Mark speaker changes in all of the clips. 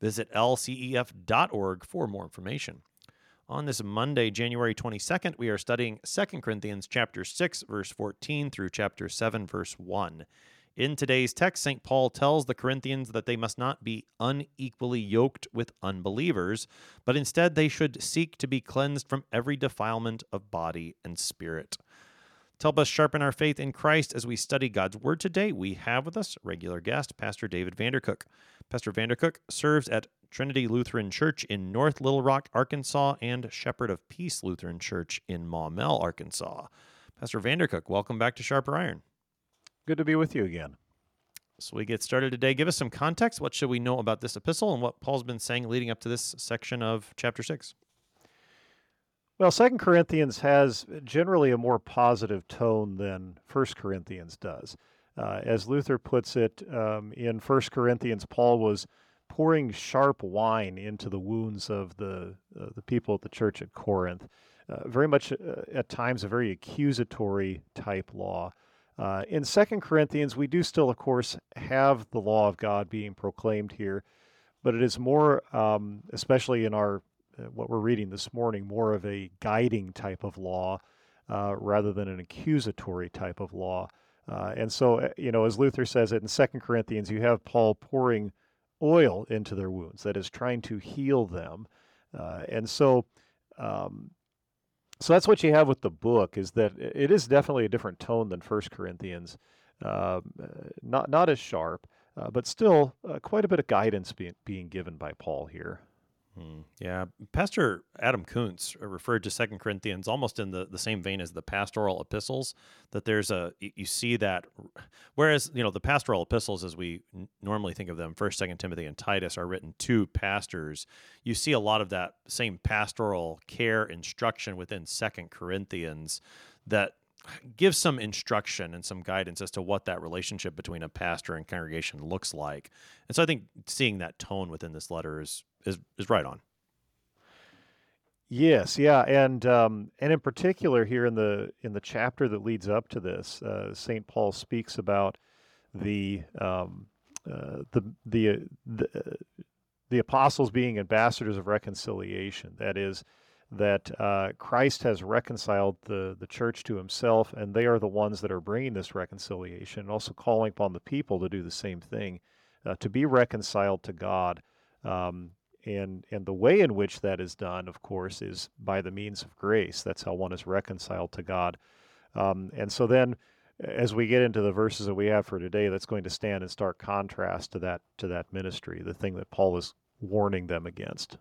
Speaker 1: Visit lcef.org for more information. On this Monday, January 22nd, we are studying 2 Corinthians chapter 6 verse 14 through chapter 7 verse 1. In today's text, St. Paul tells the Corinthians that they must not be unequally yoked with unbelievers, but instead they should seek to be cleansed from every defilement of body and spirit. To help us sharpen our faith in Christ as we study God's Word today, we have with us regular guest, Pastor David Vandercook. Pastor Vandercook serves at Trinity Lutheran Church in North Little Rock, Arkansas, and Shepherd of Peace Lutheran Church in Maumelle, Arkansas. Pastor Vandercook, welcome back to Sharper Iron.
Speaker 2: Good to be with you again.
Speaker 1: So we get started today. Give us some context. What should we know about this epistle and what Paul's been saying leading up to this section of chapter 6?
Speaker 2: Well, Second Corinthians has generally a more positive tone than First Corinthians does. Uh, as Luther puts it um, in First Corinthians, Paul was pouring sharp wine into the wounds of the uh, the people at the church at Corinth. Uh, very much uh, at times a very accusatory type law. Uh, in Second Corinthians, we do still, of course, have the law of God being proclaimed here, but it is more, um, especially in our what we're reading this morning, more of a guiding type of law uh, rather than an accusatory type of law. Uh, and so, uh, you know, as Luther says it in Second Corinthians, you have Paul pouring oil into their wounds, that is, trying to heal them. Uh, and so, um, so that's what you have with the book is that it is definitely a different tone than First Corinthians, um, uh, not not as sharp, uh, but still quite a bit of guidance being being given by Paul here.
Speaker 1: Hmm. Yeah, Pastor Adam Koontz referred to Second Corinthians almost in the, the same vein as the pastoral epistles. That there's a you see that, whereas you know the pastoral epistles, as we n- normally think of them, First, Second Timothy, and Titus, are written to pastors. You see a lot of that same pastoral care instruction within Second Corinthians that gives some instruction and some guidance as to what that relationship between a pastor and congregation looks like. And so I think seeing that tone within this letter is is is right on.
Speaker 2: Yes, yeah, and um, and in particular here in the in the chapter that leads up to this, uh, Saint Paul speaks about the um, uh, the the uh, the, uh, the apostles being ambassadors of reconciliation. That is, that uh, Christ has reconciled the the church to Himself, and they are the ones that are bringing this reconciliation, and also calling upon the people to do the same thing, to be reconciled to God. Um, and and the way in which that is done, of course, is by the means of grace. That's how one is reconciled to God. Um, and so then, as we get into the verses that we have for today, that's going to stand in stark contrast to that to that ministry, the thing that Paul is warning them against.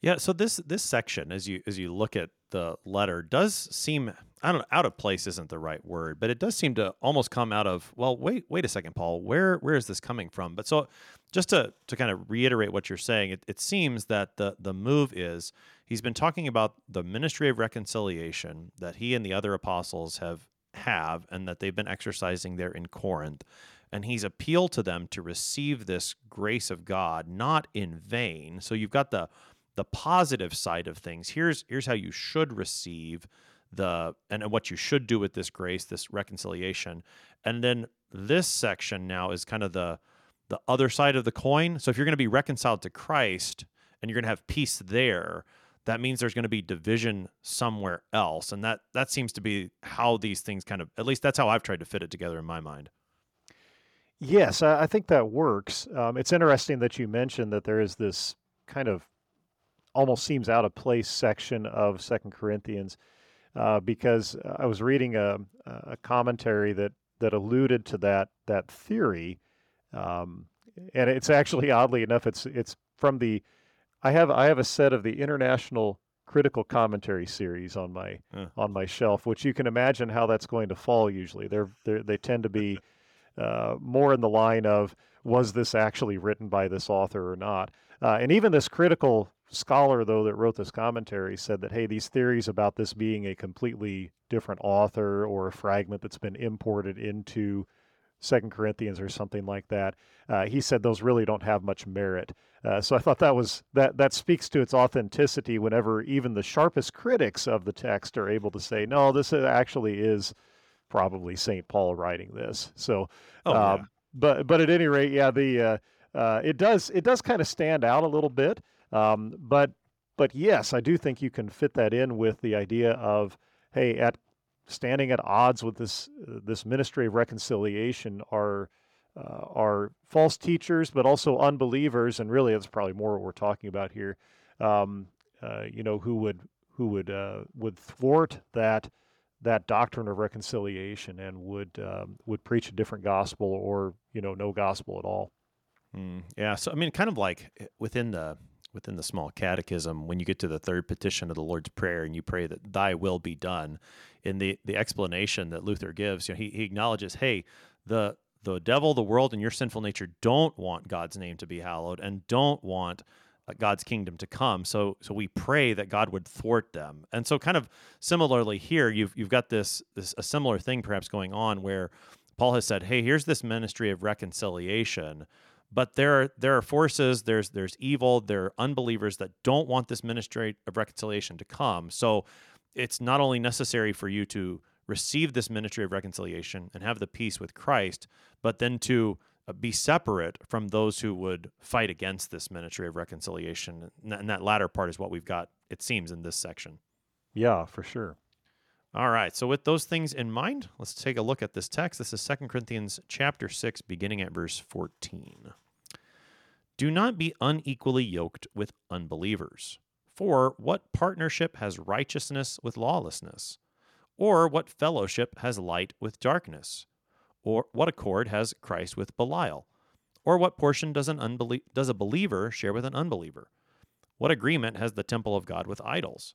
Speaker 1: Yeah, so this this section, as you as you look at the letter, does seem I don't know, out of place isn't the right word, but it does seem to almost come out of well, wait wait a second, Paul, where where is this coming from? But so just to to kind of reiterate what you're saying, it, it seems that the the move is he's been talking about the ministry of reconciliation that he and the other apostles have have and that they've been exercising there in Corinth and he's appealed to them to receive this grace of God not in vain. So you've got the the positive side of things. Here's here's how you should receive the and what you should do with this grace, this reconciliation. And then this section now is kind of the the other side of the coin. So if you're going to be reconciled to Christ and you're going to have peace there, that means there's going to be division somewhere else. And that that seems to be how these things kind of at least that's how I've tried to fit it together in my mind.
Speaker 2: Yes, I think that works. Um, it's interesting that you mentioned that there is this kind of almost seems out of place section of Second Corinthians uh, because I was reading a, a, commentary that that alluded to that that theory, um, and it's actually oddly enough it's it's from the I have I have a set of the International Critical Commentary series on my on my shelf, which you can imagine how that's going to fall. Usually, they're, they're they tend to be uh, more in the line of was this actually written by this author or not? Uh, and even this critical scholar, though, that wrote this commentary said that, hey, these theories about this being a completely different author or a fragment that's been imported into Second Corinthians or something like that, uh, he said those really don't have much merit. Uh, so I thought that was that that speaks to its authenticity. Whenever even the sharpest critics of the text are able to say, no, this actually is probably Saint Paul writing this. So,
Speaker 1: oh,
Speaker 2: uh,
Speaker 1: yeah.
Speaker 2: but but at any rate, yeah, the uh, uh, it does it does kind of stand out a little bit. Um, but but yes, I do think you can fit that in with the idea of hey, at standing at odds with this uh, this ministry of reconciliation are uh, are false teachers, but also unbelievers, and really that's probably more what we're talking about here. Um, uh, you know, who would who would uh, would thwart that that doctrine of reconciliation and would um, would preach a different gospel or you know no gospel at all.
Speaker 1: Mm, yeah, so I mean, kind of like eh, within the within the small catechism, when you get to the third petition of the Lord's Prayer and you pray that Thy will be done, in the the explanation that Luther gives, you know, he he acknowledges, hey, the the devil, the world, and your sinful nature don't want God's name to be hallowed and don't want uh, God's kingdom to come. So so we pray that God would thwart them. And so kind of similarly here, you've you've got this this a similar thing perhaps going on where Paul has said, "Hey, here's this ministry of reconciliation." But there are there are forces, there's there's evil, there are unbelievers that don't want this ministry of reconciliation to come. So it's not only necessary for you to receive this ministry of reconciliation and have the peace with Christ, but then to uh, be separate from those who would fight against this ministry of reconciliation. And that latter part is what we've got, it seems, in this section.
Speaker 2: Yeah, for sure.
Speaker 1: All right. So with those things in mind, let's take a look at this text. This is Second Corinthians chapter 6 beginning at verse 14. Do not be unequally yoked with unbelievers. For what partnership has righteousness with lawlessness? Or what fellowship has light with darkness? Or what accord has Christ with Belial? Or what portion does, an unbelie- does a believer share with an unbeliever? What agreement has the temple of God with idols?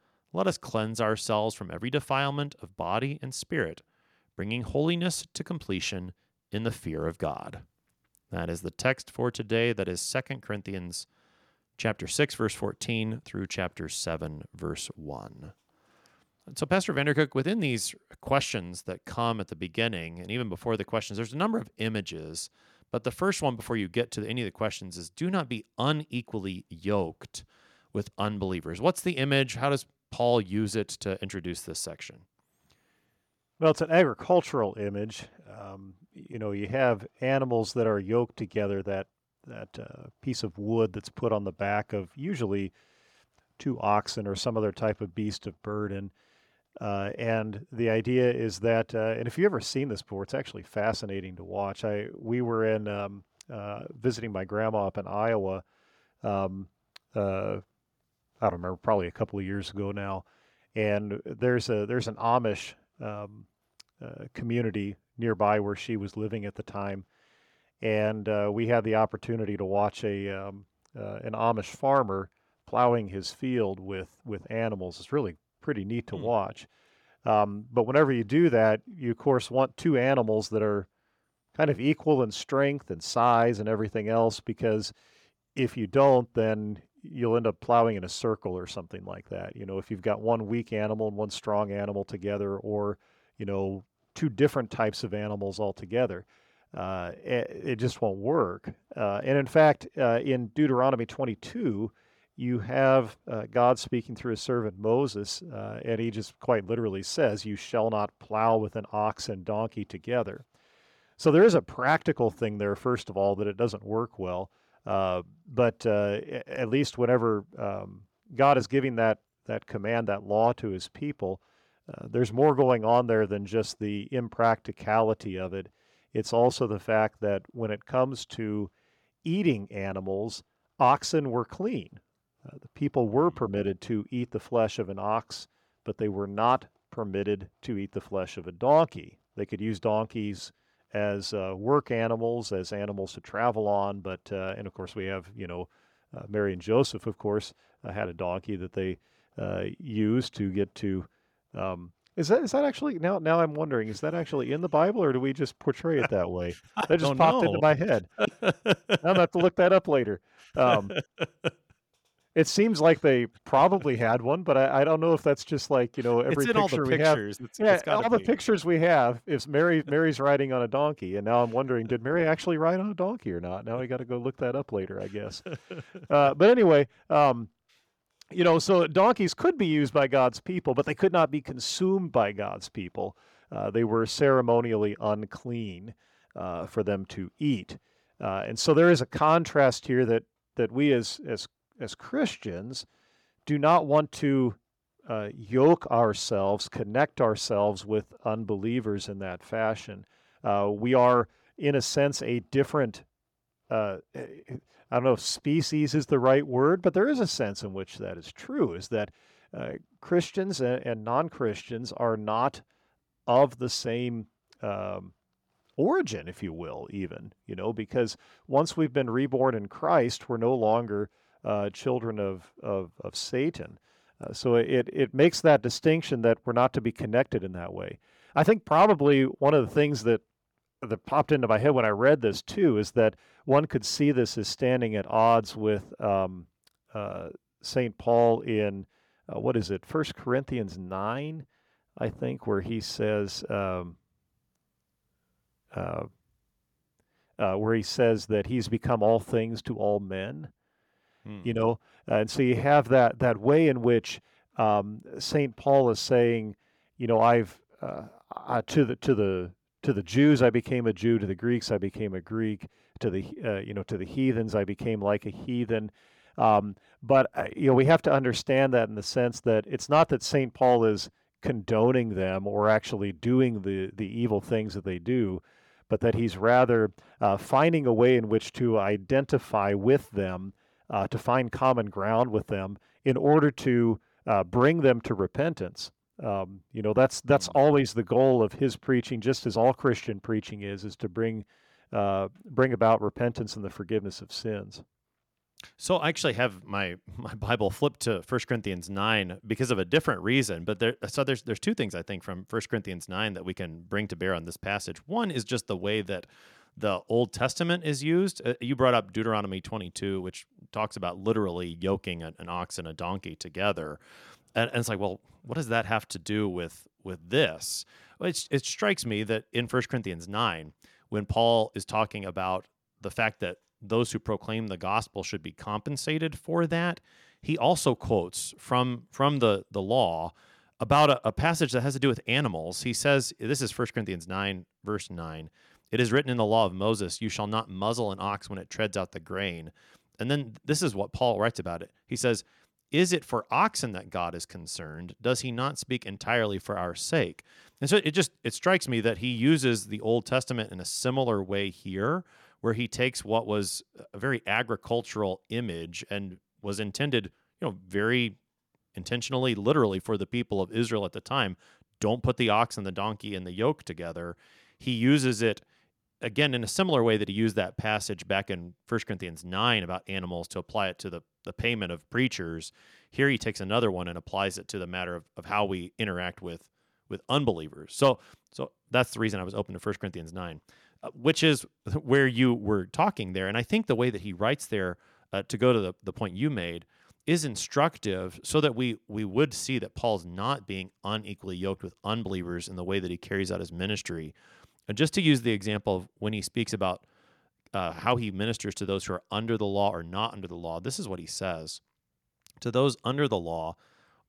Speaker 1: let us cleanse ourselves from every defilement of body and spirit, bringing holiness to completion in the fear of God. That is the text for today. That is 2 Corinthians chapter 6, verse 14 through chapter 7, verse 1. And so, Pastor Vandercook, within these questions that come at the beginning and even before the questions, there's a number of images. But the first one, before you get to any of the questions, is do not be unequally yoked with unbelievers. What's the image? How does Paul use it to introduce this section?
Speaker 2: Well, it's an agricultural image. Um, you know, you have animals that are yoked together that that uh, piece of wood that's put on the back of usually two oxen or some other type of beast of burden. Uh, and the idea is that, uh, and if you've ever seen this before, it's actually fascinating to watch. I we were in um, uh, visiting my grandma up in Iowa. Um, uh, I don't remember, probably a couple of years ago now. And there's a there's an Amish um, uh, community nearby where she was living at the time, and uh, we had the opportunity to watch a um, uh, an Amish farmer plowing his field with with animals. It's really pretty neat to mm. watch. Um, but whenever you do that, you of course want two animals that are kind of equal in strength and size and everything else, because if you don't, then you'll end up plowing in a circle or something like that. You know, if you've got one weak animal and one strong animal together, or you know, two different types of animals altogether uh, it, it, just won't work. Uh, and in fact, uh, in Deuteronomy 22, you have uh, God speaking through his servant Moses, uh, and he just quite literally says, You shall not plow with an ox and donkey together. So there is a practical thing there, first of all, that it doesn't work well. Uh, but at least whenever um, God is giving that, that command, that law to his people, there's more going on there than just the impracticality of it it's also the fact that when it comes to eating animals, oxen were clean. Uh, the people were permitted to eat the flesh of an ox, but they were not permitted to eat the flesh of a donkey. They could use donkeys as uh, work animals, as animals to travel on, but uh, and of course we have you know uh, Mary and Joseph, of course, uh, had a donkey that they uh, used to get to. Um, is that is that actually now? Now I'm wondering, is that actually in the Bible, or do we just portray it that way? That just popped know. into my head. I'm gonna have to look that up later. Um, it seems like they probably had one, but I, I, don't know if that's just like you know every picture we
Speaker 1: pictures.
Speaker 2: have.
Speaker 1: It's, yeah, it's
Speaker 2: all
Speaker 1: be.
Speaker 2: the pictures we have is Mary. Mary's riding on a donkey, and now I'm wondering, did Mary actually ride on a donkey or not? Now I got to go look that up later, I guess. uh, but anyway, um, you know, so donkeys could be used by God's people, but they could not be consumed by God's people. Uh, they were ceremonially unclean uh, for them to eat, uh, and so there is a contrast here that that we as as as Christians do not want to uh, yoke ourselves, connect ourselves with unbelievers in that fashion. Uh, we are, in a sense, a different. Uh, I don't know if species is the right word, but there is a sense in which that is true. Is that uh, Christians and, and non Christians are not of the same um, origin, if you will, even, you know, because once we've been reborn in Christ, we're no longer uh, children of, of, of Satan. Uh, so it, it makes that distinction that we're not to be connected in that way. I think probably one of the things that that popped into my head when I read this too is that one could see this as standing at odds with um, uh, Saint Paul in uh, what is it, First Corinthians nine, I think, where he says um, uh, uh where he says that he's become all things to all men. Mm. You know, and so you have that that way in which um, Saint Paul is saying, you know, I've uh, to the to the to the Jews I became a Jew, to the Greeks I became a Greek, to the uh, you know to the heathens I became like a heathen. Um, but uh, you know we have to understand that in the sense that it's not that Saint Paul is condoning them or actually doing the the evil things that they do, but that he's rather uh, finding a way in which to identify with them uh, to find common ground with them in order to uh, bring them to repentance. Um, you know, that's that's mm. always the goal of his preaching, just as all Christian preaching is, is to bring uh, bring about repentance and the forgiveness of sins.
Speaker 1: So I actually have my my Bible flipped to 1 Corinthians 9 because of a different reason. But there so there's there's two things I think from 1 Corinthians 9 that we can bring to bear on this passage. One is just the way that the Old Testament is used. Uh, you brought up Deuteronomy 22, which talks about literally yoking an, an ox and a donkey together. And, and, it's like, well, what does that have to do with with this? Well, it strikes me that in 1 Corinthians 9, when Paul is talking about the fact that those who proclaim the gospel should be compensated for that, he also quotes from from the the law about a, a passage that has to do with animals. He says, this is 1 Corinthians 9, verse 9. It is written in the law of Moses, You shall not muzzle an ox when it treads out the grain. And then this is what Paul writes about it. He says, Is it for oxen that God is concerned? Does he not speak entirely for our sake? And so it just it strikes me that he uses the Old Testament in a similar way here, where he takes what was a very agricultural image and was intended, you know, very intentionally, literally for the people of Israel at the time. Don't put the ox and the donkey and the yoke together. He uses it again in a similar way that he used that passage back in 1 Corinthians 9 about animals to apply it to the, the payment of preachers. Here he takes another one and applies it to the matter of, of how we interact with with unbelievers. So so that's the reason I was open to 1 Corinthians 9, uh, which is where you were talking there. And I think the way that he writes there, uh, to go to the, the point you made, is instructive so that we we would see that Paul's not being unequally yoked with unbelievers in the way that he carries out his ministry and just to use the example of when he speaks about uh, how he ministers to those who are under the law or not under the law, this is what he says To those under the law,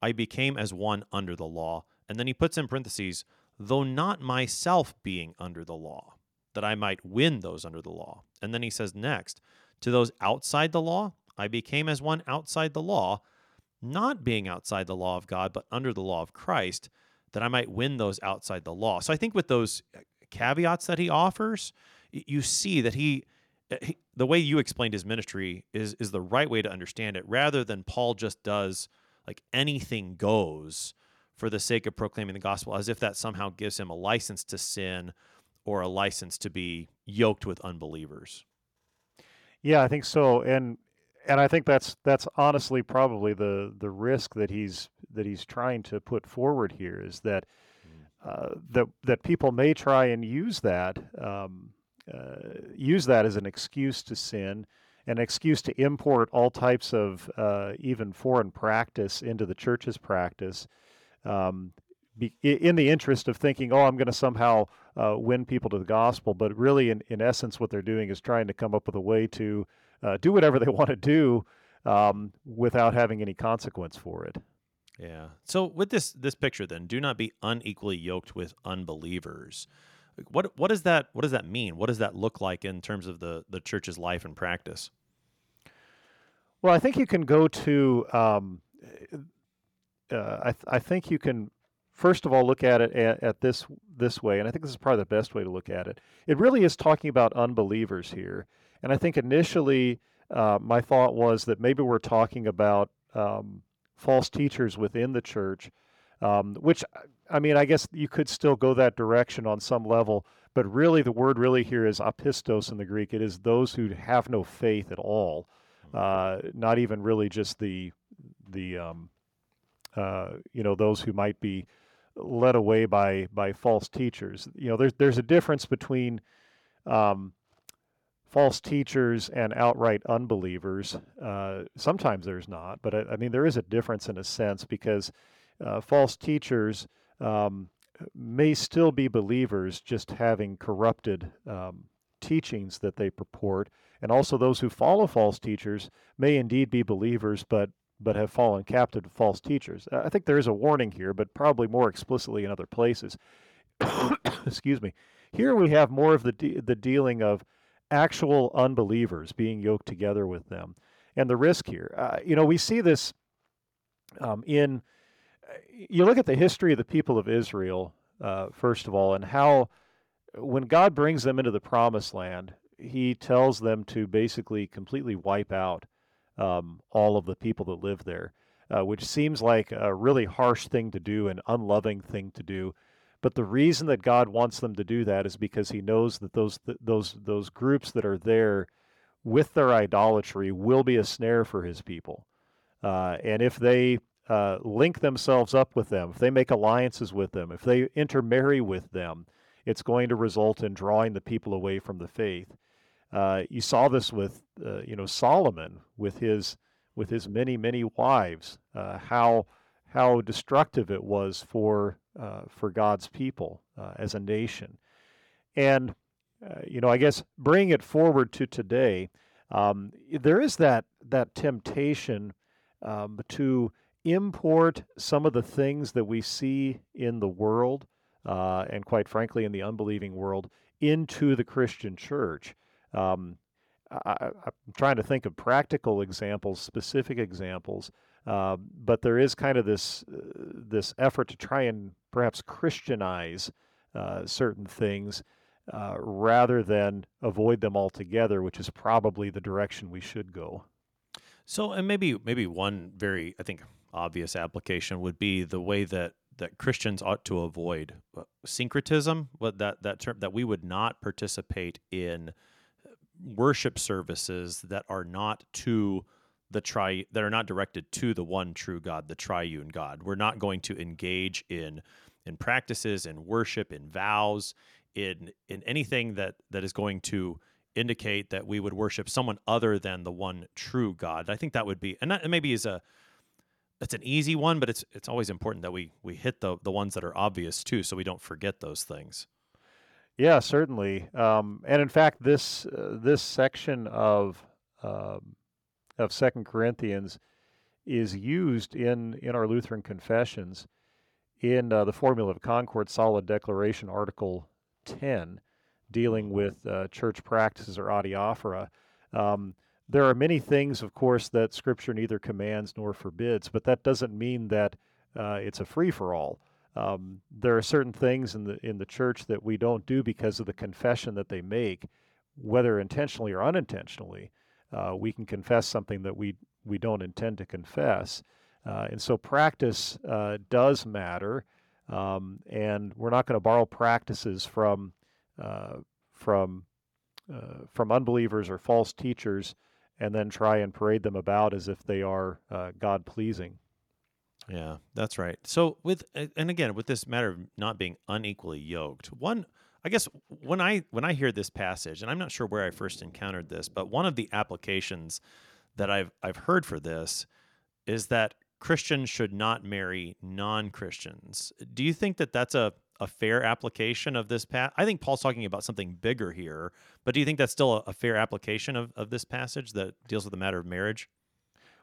Speaker 1: I became as one under the law. And then he puts in parentheses, though not myself being under the law, that I might win those under the law. And then he says next, To those outside the law, I became as one outside the law, not being outside the law of God, but under the law of Christ, that I might win those outside the law. So I think with those caveats that he offers, you see that he eh, he, the way you explained his ministry is is the right way to understand it rather than Paul just does like anything goes for the sake of proclaiming the gospel as if that somehow gives him a license to sin or a license to be yoked with unbelievers.
Speaker 2: Yeah, I think so. And and I think that's that's honestly probably the the risk that he's that he's trying to put forward here is that that that people may try and use that um, uh, use that as an excuse to sin, an excuse to import all types of uh, even foreign practice into the church's practice, um, be, in the interest of thinking, oh, I'm going to somehow uh, win people to the gospel. But really, in, in essence, what they're doing is trying to come up with a way to uh, do whatever they want to do um, without having any consequence for it.
Speaker 1: Yeah. So with this this picture, then, do not be unequally yoked with unbelievers. What what does that what does that mean? What does that look like in terms of the the church's life and practice?
Speaker 2: Well, I think you can go to. Um, uh, I th- I think you can first of all look at it at, at, this this way, and I think this is probably the best way to look at it. It really is talking about unbelievers here, and I think initially uh, my thought was that maybe we're talking about um, false teachers within the church, um, which I mean, I guess you could still go that direction on some level, but really the word really here is apistos in the Greek. It is those who have no faith at all, uh, not even really just the the um, uh, you know those who might be led away by by false teachers. You know, there's there's a difference between um, false teachers and outright unbelievers. Uh, sometimes there's not, but I, I, mean there is a difference in a sense because uh, false teachers um, may still be believers, just having corrupted um, teachings that they purport, and also those who follow false teachers may indeed be believers, but but have fallen captive to false teachers. I think there is a warning here, but probably more explicitly in other places. Excuse me. Here we have more of the de- the dealing of actual unbelievers being yoked together with them, and the risk here. Uh, you know, we see this um, in. You look at the history of the people of Israel, uh, first of all, and how when God brings them into the promised land, He tells them to basically completely wipe out um, all of the people that live there, uh, which seems like a really harsh thing to do, an unloving thing to do. But the reason that God wants them to do that is because He knows that those those those groups that are there with their idolatry will be a snare for His people, uh, and if they uh, link themselves up with them, if they make alliances with them, if they intermarry with them, it's going to result in drawing the people away from the faith. Uh, you saw this with uh, you know Solomon with his with his many many wives. Uh, how how destructive it was for uh, for God's people uh, as a nation, and uh, you know I guess bring it forward to today. Um, there is that that temptation um, to import some of the things that we see in the world, and quite frankly in the unbelieving world, into the Christian church. Um, I, am trying to think of practical examples, specific examples, uh, but there is kind of this uh, this effort to try and perhaps Christianize uh, certain things uh, rather than avoid them altogether, which is probably the direction we should go.
Speaker 1: So, and maybe maybe one very I think obvious application would be the way that that Christians ought to avoid uh, syncretism. What that that term that we would not participate in worship services that are not to the tri that are not directed to the one true God, the triune God. We're not going to engage in in practices, in worship, in vows, in in anything that that is going to indicate that we would worship someone other than the one true God. I think that would be, and that maybe is a it's an easy one, but it's it's always important that we we hit the the ones that are obvious too, so we don't forget those things.
Speaker 2: Yeah, certainly. Um, and in fact, this uh, this section of um, of Second Corinthians is used in in our Lutheran confessions in uh, the Formula of Concord Solid Declaration, Article ten, dealing with uh, church practices or adiaphora. Um, there are many things, of course, that Scripture neither commands nor forbids, but that doesn't mean that uh, it's a free for all. Um, there are certain things in the in the church that we don't do because of the confession that they make, whether intentionally or unintentionally, uh, we can confess something that we we don't intend to confess, uh, and so practice uh, does matter. Um, and we're not going to borrow practices from uh, from uh, from unbelievers or false teachers and then try and parade them about as if they are uh, God pleasing.
Speaker 1: Yeah, that's right. So with and again with this matter of not being unequally yoked, one I guess when I when I hear this passage, and I'm not sure where I first encountered this, but one of the applications that I've I've heard for this is that Christians should not marry non-Christians. Do you think that that's a a fair application of this path? I think Paul's talking about something bigger here, but do you think that's still a, a fair application of, of this passage that deals with the matter of marriage?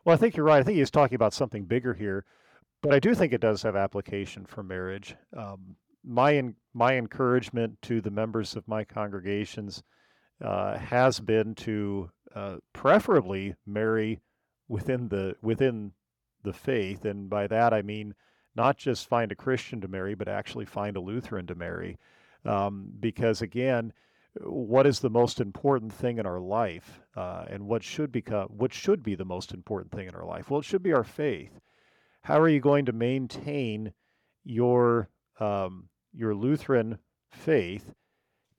Speaker 2: Well, I think you're right. I think he's talking about something bigger here, but I do think it does have application for marriage. Um, my my encouragement to the members of my congregations uh, has been to uh, preferably marry within the within the faith, and by that I mean not just find a Christian to marry, but actually find a Lutheran to marry. Um, because again, what is the most important thing in our life, uh, and what should become what should be the most important thing in our life? Well, it should be our faith. How are you going to maintain your um, your Lutheran faith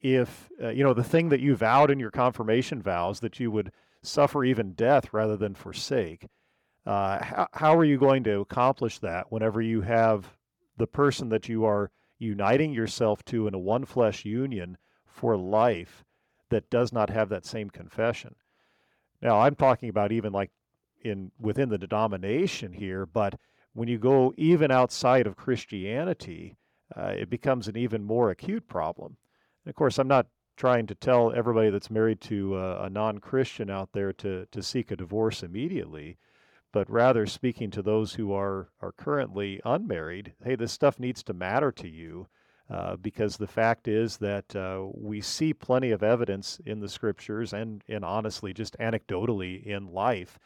Speaker 2: if uh, you know the thing that you vowed in your confirmation vows that you would suffer even death rather than forsake? Uh, how, how are you going to accomplish that whenever you have the person that you are uniting yourself to in a one flesh union for life that does not have that same confession? Now, I'm talking about even like in within the denomination here, but when you go even outside of Christianity, uh, it becomes an even more acute problem. And of course, I'm not trying to tell everybody that's married to a, a non Christian out there to, to seek a divorce immediately but rather speaking to those who are, are currently unmarried. Hey, this stuff needs to matter to you uh, because the fact is that uh, we see plenty of evidence in the scriptures and, and honestly, just anecdotally in life,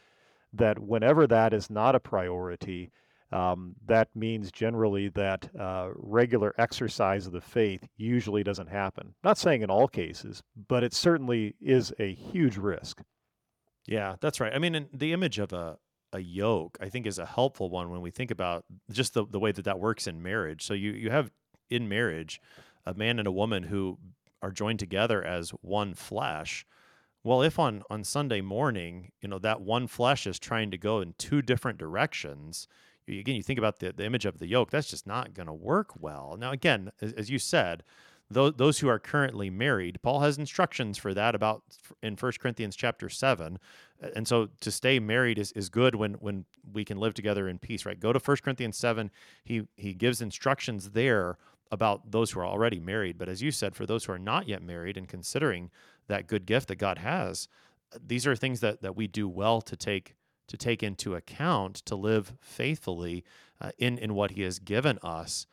Speaker 2: that whenever that is not a priority, um, that means generally that uh, regular exercise of the faith usually doesn't happen. Not saying in all cases, but it certainly is a huge risk.
Speaker 1: Yeah, that's right. I mean, the image of a a yoke, I think is a helpful one when we think about just the, the way that that works in marriage. So you, you have in marriage a man and a woman who are joined together as one flesh. Well, if on, on Sunday morning, you know, that one flesh is trying to go in two different directions, again, you think about the, the image of the yoke, that's just not going to work well. Now, again, as, as you said, those, those who are currently married, Paul has instructions for that about in 1 Corinthians chapter 7. And so to stay married is, is good when, when we can live together in peace, right? Go to 1 Corinthians 7. He, he gives instructions there about those who are already married. But as you said, for those who are not yet married and considering that good gift that God has, uh, these are things that, that we do well to take to take into account to live faithfully uh, in in what He has given us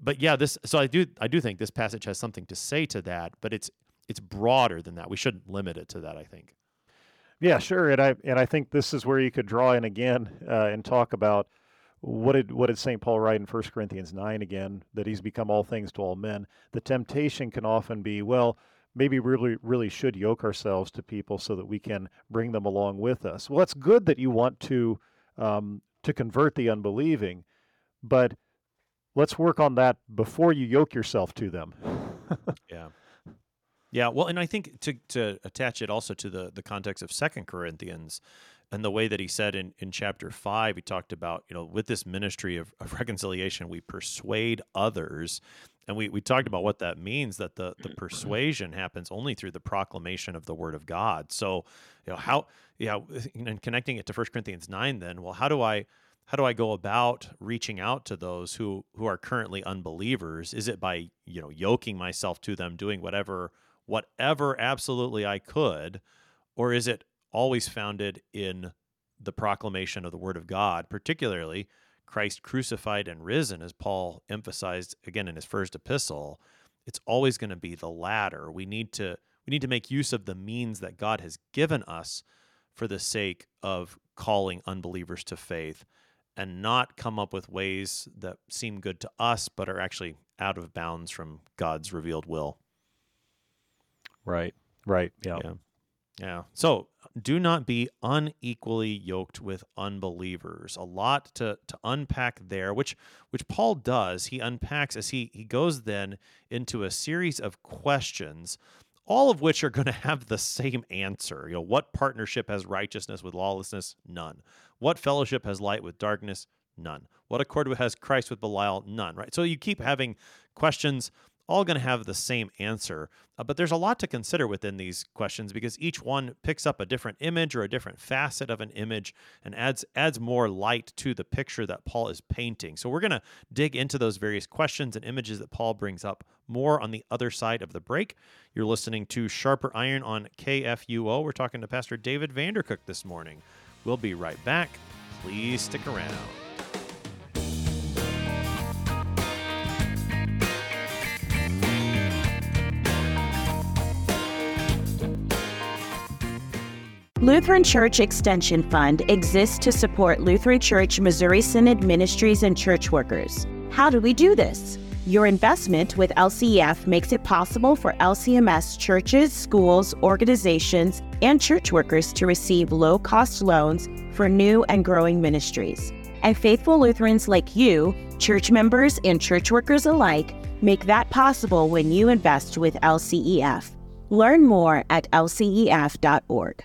Speaker 1: but yeah, this so I do I do think this passage has something to say to that, but it's it's broader than that. We shouldn't limit it to that. I think.
Speaker 2: Yeah, sure, and I and I think this is where you could draw in again uh, and talk about what did what did St. Paul write in 1 Corinthians 9 again that he's become all things to all men. The temptation can often be, well, maybe really really should yoke ourselves to people so that we can bring them along with us. Well, it's good that you want to um, to convert the unbelieving, but let's work on that before you yoke yourself to them.
Speaker 1: yeah. Yeah, well, and I think to to attach it also to the the context of Second Corinthians, and the way that he said in in chapter five, he talked about you know with this ministry of, of reconciliation, we persuade others, and we we talked about what that means that the the mm-hmm, mm-hmm. persuasion happens only through the proclamation of the word of God. So you know how yeah, and connecting it to First Corinthians nine, then well, how do I how do I go about reaching out to those who who are currently unbelievers? Is it by you know yoking myself to them, doing whatever whatever absolutely I could, or is it always founded in the proclamation of the Word of God, particularly Christ crucified and risen, as Paul emphasized again in his first epistle? It's always going to be the latter. We need to we need to make use of the means that God has given us for the sake of calling unbelievers to faith and not come up with ways that seem good to us but are actually out of bounds from God's revealed will.
Speaker 2: Right. Right. Yeah.
Speaker 1: Yeah. Yeah. So do not be unequally yoked with unbelievers. A lot to to unpack there, which which Paul does. He unpacks as he he goes then into a series of questions, all of which are going to have the same answer. You know, what partnership has righteousness with lawlessness? None. What fellowship has light with darkness? None. What accord has Christ with Belial? None. Right. So you keep having questions all going to have the same answer. Uh, but there's a lot to consider within these questions because each one picks up a different image or a different facet of an image and adds adds more light to the picture that Paul is painting. So we're going to dig into those various questions and images that Paul brings up more on the other side of the break. You're listening to Sharper Iron on KFUO. We're talking to Pastor David Vandercook this morning. We'll be right back. Please stick around.
Speaker 3: Lutheran Church Extension Fund exists to support Lutheran Church Missouri Synod ministries and church workers. How do we do this? Your investment with LCEF makes it possible for LCMS churches, schools, organizations, and church workers to receive low cost loans for new and growing ministries. And faithful Lutherans like you, church members and church workers alike, make that possible when you invest with LCEF. Learn more at lcef.org.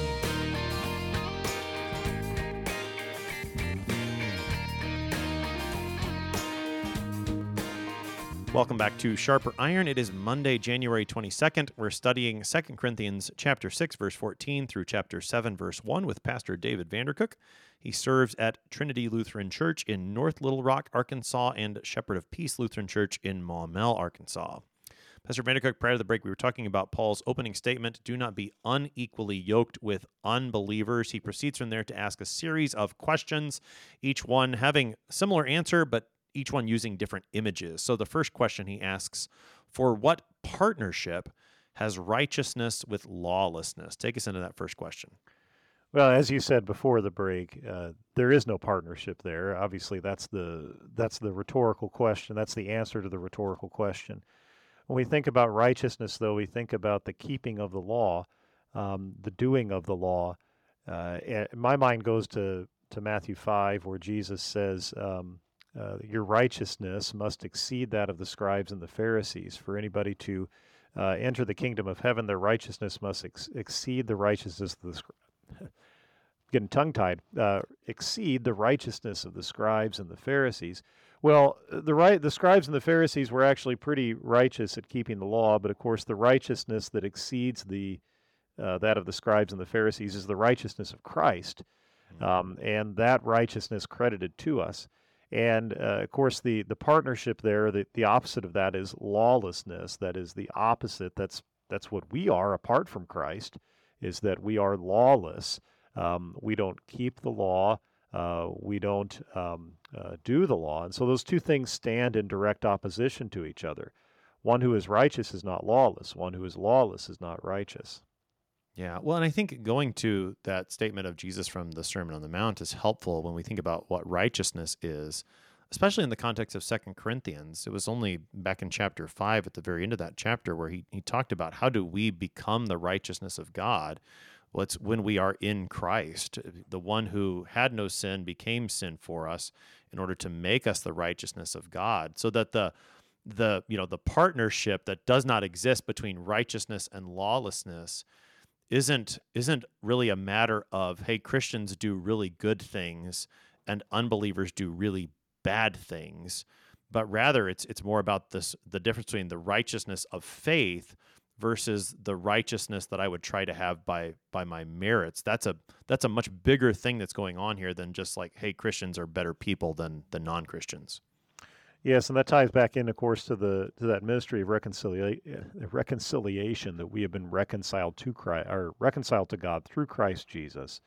Speaker 1: Welcome back to Sharper Iron. It is Monday, January 22nd. We're studying 2 Corinthians chapter 6 verse 14 through chapter 7 verse 1 with Pastor David Vandercook. He serves at Trinity Lutheran Church in North Little Rock, Arkansas and Shepherd of Peace Lutheran Church in Maumelle, Arkansas. Pastor Vandercook, prior to the break, we were talking about Paul's opening statement do not be unequally yoked with unbelievers. He proceeds from there to ask a series of questions, each one having similar answer, but each one using different images. So the first question he asks For what partnership has righteousness with lawlessness? Take us into that first question.
Speaker 2: Well, as you said before the break, uh, there is no partnership there. Obviously, that's the that's the rhetorical question. That's the answer to the rhetorical question. When we think about righteousness, though, we think about the keeping of the law, um, the doing of the law. Uh, my mind goes to to Matthew five, where Jesus says, um, uh, your righteousness must exceed that of the scribes and the Pharisees. For anybody to uh, enter the kingdom of heaven, their righteousness must ex- exceed the righteousness of the scribes. Getting tongue tied, uh, exceed the righteousness of the scribes and the Pharisees. Well, the right, the scribes and the Pharisees were actually pretty righteous at keeping the law, but of course, the righteousness that exceeds the uh, that of the scribes and the Pharisees is the righteousness of Christ, mm-hmm. um, and that righteousness credited to us. And uh, of course, the, the partnership there, the, the opposite of that is lawlessness. That is the opposite. That's, that's what we are apart from Christ, is that we are lawless. Um, we don't keep the law. Uh, we don't um, uh, do the law. And so those two things stand in direct opposition to each other. One who is righteous is not lawless, one who is lawless is not righteous.
Speaker 1: Yeah. Well, and I think going to that statement of Jesus from the Sermon on the Mount is helpful when we think about what righteousness is, especially in the context of Second Corinthians. It was only back in chapter 5 at the very end of that chapter where he, he talked about how do we become the righteousness of God? Well, it's when we are in Christ. The one who had no sin became sin for us in order to make us the righteousness of God. So that the the you know the partnership that does not exist between righteousness and lawlessness isn't isn't really a matter of hey Christians do really good things and unbelievers do really bad things but rather it's it's more about this the difference between the righteousness of faith versus the righteousness that I would try to have by by my merits. That's a that's a much bigger thing that's going on here than just like hey Christians are better people than the non-Christians
Speaker 2: Yes, and that ties back in, of course, to the to that ministry of reconciliation, reconciliation that we have been reconciled to Christ, or reconciled to God through Christ Jesus.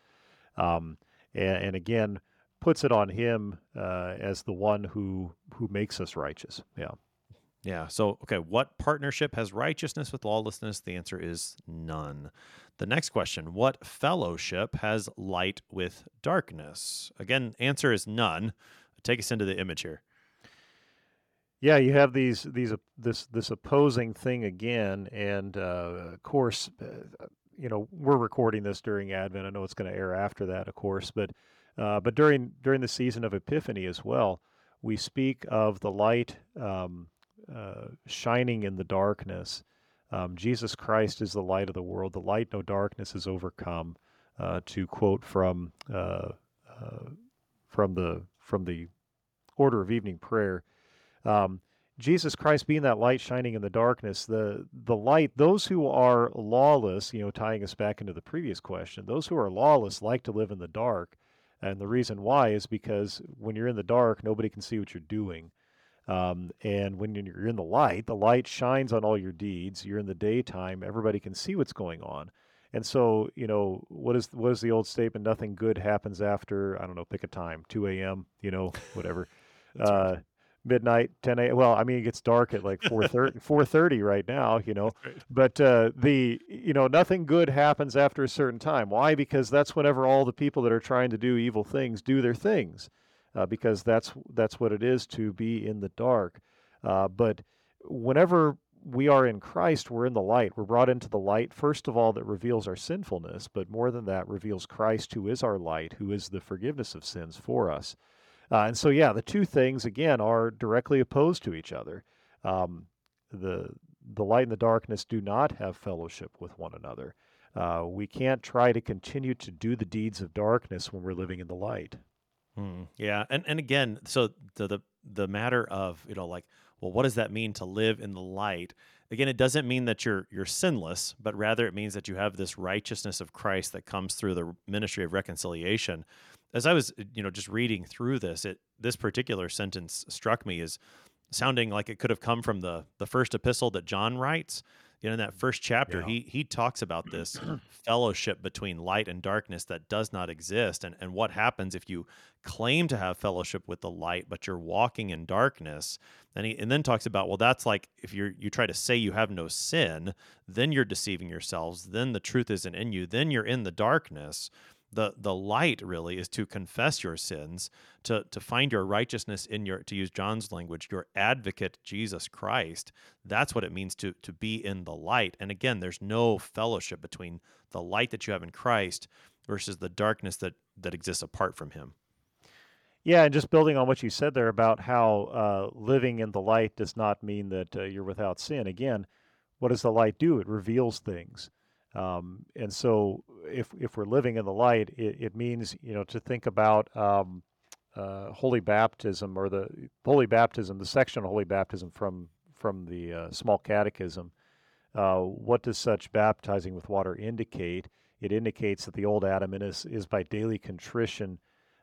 Speaker 2: Um, and, and, again, puts it on him uh, as the one who who makes us righteous. Yeah.
Speaker 1: Yeah. So, okay, what partnership has righteousness with lawlessness? The answer is none. The next question What fellowship has light with darkness? Again, answer is none. Take us into the image here.
Speaker 2: Yeah, you have these these uh, this this opposing thing again, and uh, of course, uh, you know we're recording this during Advent. I know it's going to air after that, of course, but uh, but during during the season of Epiphany as well, we speak of the light um, uh, shining in the darkness. Um, Jesus Christ is the light of the world. The light no darkness is overcome. Uh, to quote from from the from the order of evening prayer, um, Jesus Christ being that light shining in the darkness, the the light, those who are lawless, you know, tying us back into the previous question, those who are lawless like to live in the dark. And the reason why is because when you're in the dark, nobody can see what you're doing. Um, and when you're in the light, the light shines on all your deeds. You're in the daytime, everybody can see what's going on. And so, you know, what is what is the old statement? Nothing good happens after I don't know, pick a time, 2 a.m. You know, whatever, uh, midnight, 10 a.m. Well, I mean, it gets dark at like 4:30, 4:30 right now. You know,
Speaker 1: Right.
Speaker 2: but uh, the you know nothing good happens after a certain time. Why? Because that's whenever all the people that are trying to do evil things do their things uh, because that's that's what it is to be in the dark. Uh, but whenever we are in Christ, we're in the light. We're brought into the light, first of all, that reveals our sinfulness, but more than that, reveals Christ, who is our light, who is the forgiveness of sins for us. Uh, and so, yeah, the two things, again, are directly opposed to each other. Um, the, the light and the darkness do not have fellowship with one another. Uh, we can't try to continue to do the deeds of darkness when we're living in the light.
Speaker 1: Hmm. Yeah, and and again, so the, the the matter of you know like, well, what does that mean to live in the light? Again, it doesn't mean that you're you're sinless, but rather it means that you have this righteousness of Christ that comes through the ministry of reconciliation. As I was uh, you know just reading through this, it this particular sentence struck me as sounding like it could have come from the the first epistle that John writes. You know, in that mm-hmm. first chapter,
Speaker 2: Yeah.
Speaker 1: he he talks about this fellowship between light and darkness that does not exist, and and what happens if you claim to have fellowship with the light, but you're walking in darkness. And he and then talks about well, that's like if you you try to say you have no sin, then you're deceiving yourselves. Then the truth isn't in you. Then you're in the darkness. The the light really is to confess your sins, to to find your righteousness in your to use John's language, your advocate Jesus Christ. That's what it means to to be in the light. And again, there's no fellowship between the light that you have in Christ versus the darkness that that exists apart from him.
Speaker 2: Yeah, and just building on what you said there about how uh, living in the light does not mean that uh, you're without sin. Again, what does the light do? It reveals things. Um, and so, if if we're living in the light, it, it means you know to think about um, uh, holy baptism or the holy baptism, the section of holy baptism from from the uh, small catechism. Uh, what does such baptizing with water indicate? It indicates that the old Adam in us is by daily contrition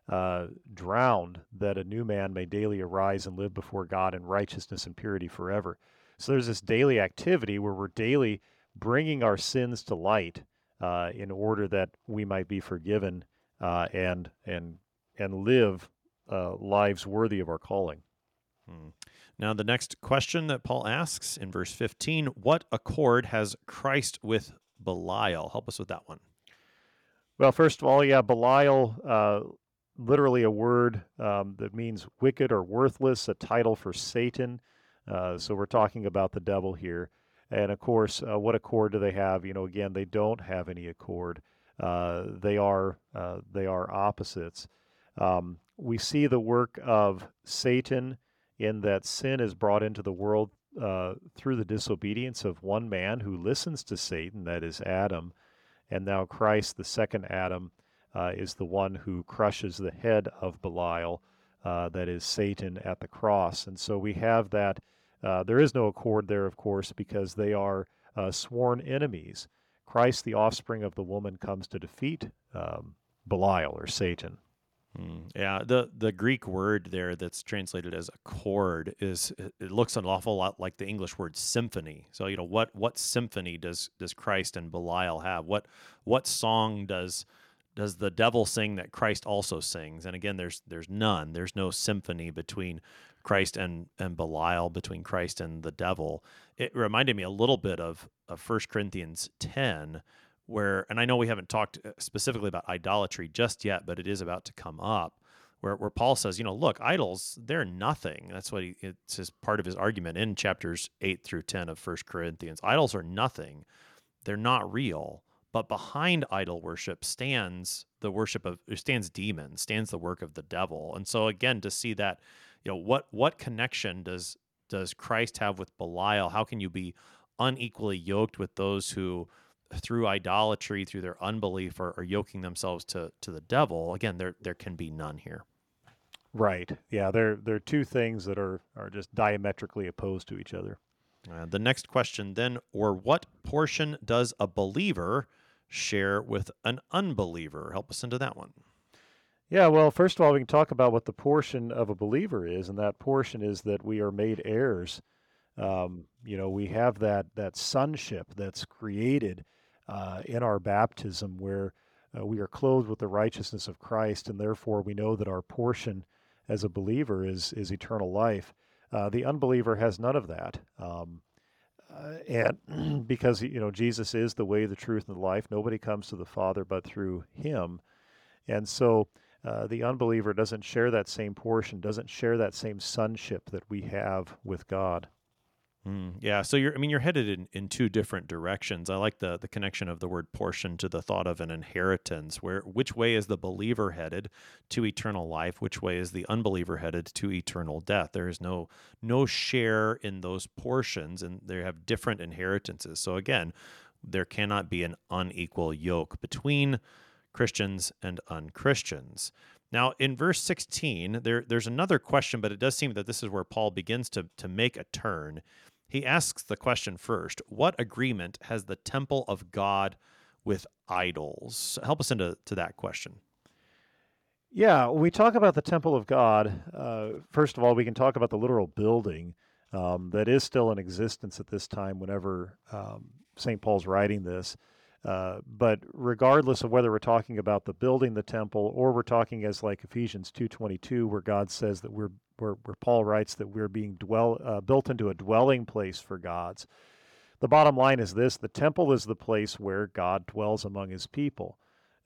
Speaker 2: uh, drowned, that a new man may daily arise and live before God in righteousness and purity forever. So there's this daily activity where we're daily bringing our sins to light uh, in order that we might be forgiven uh, and and and live uh, lives worthy of our calling.
Speaker 1: Hmm. Now, the next question that Paul asks in verse 15 What accord has Christ with Belial? Help us with that one.
Speaker 2: Well, first of all, yeah, Belial, uh, literally a word um, that means wicked or worthless, a title for Satan. Uh, so we're talking about the devil here. And of course, uh, what accord do they have? You know, again, they don't have any accord. Uh, they are uh, they are opposites. Um, we see the work of Satan in that sin is brought into the world uh, through the disobedience of one man who listens to Satan, that is Adam. And now Christ, the second Adam, uh, is the one who crushes the head of Belial, uh, that is Satan, at the cross. And so we have that. Uh, there is no accord there, of course, because they are uh, sworn enemies. Christ, the offspring of the woman, comes to defeat um, Belial or Satan.
Speaker 1: Hmm. Yeah, the the Greek word there that's translated as accord is it looks an awful lot like the English word symphony. So you know what what symphony does does Christ and Belial have? What what song does does the devil sing that Christ also sings? And again, there's there's none. There's no symphony between Christ and and Belial, between Christ and the devil. It reminded me a little bit of of 1 Corinthians 10 where and I know we haven't talked uh, specifically about idolatry just yet, but it is about to come up. Where, where Paul says, you know, look, idols, they're nothing. That's what he, it's his part of his argument in chapters 8 through 10 of 1 Corinthians. Idols are nothing. They're not real but behind idol worship stands the worship of stands demons stands the work of the devil and so again to see that you know what what connection does does christ have with belial? How can you be unequally yoked with those who through idolatry through their unbelief are, are yoking themselves to to the devil? Again there there can be none here.
Speaker 2: Right. Yeah they're they're two things that are are just diametrically opposed to each other.
Speaker 1: Uh, the next question then or what portion does a believer share with an unbeliever? Help us into that one.
Speaker 2: Yeah, well, first of all, we can talk about what the portion of a believer is, and that portion is that we are made heirs. Um, you know, we have that that sonship that's created uh, in our baptism, where uh, we are clothed with the righteousness of Christ, and therefore we know that our portion as a believer is is eternal life. Uh, the unbeliever has none of that. Um, uh, and because you know Jesus is the way, the truth, and the life, nobody comes to the Father but through Him. And so uh, the unbeliever doesn't share that same portion, doesn't share that same sonship that we have with God.
Speaker 1: Mm, yeah, so you're I mean you're headed in, in two different directions. I like the the connection of the word portion to the thought of an inheritance. Where which way is the believer headed to eternal life? Which way is the unbeliever headed to eternal death? There is no no share in those portions, and they have different inheritances. So again, there cannot be an unequal yoke between Christians and unchristians. Now, in verse 16, there, there's another question, but it does seem that this is where Paul begins to, to make a turn. He asks the question first What agreement has the temple of God with idols? Help us into to that question.
Speaker 2: Yeah, when we talk about the temple of God, uh, first of all, we can talk about the literal building um, that is still in existence at this time whenever um, St. Paul's writing this. Uh, but regardless of whether we're talking about the building the temple or we're talking as like Ephesians 2:22 where God says that we're where, Paul writes that we're being dwell, uh, built into a dwelling place for God's. The bottom line is this the temple is the place where God dwells among his people.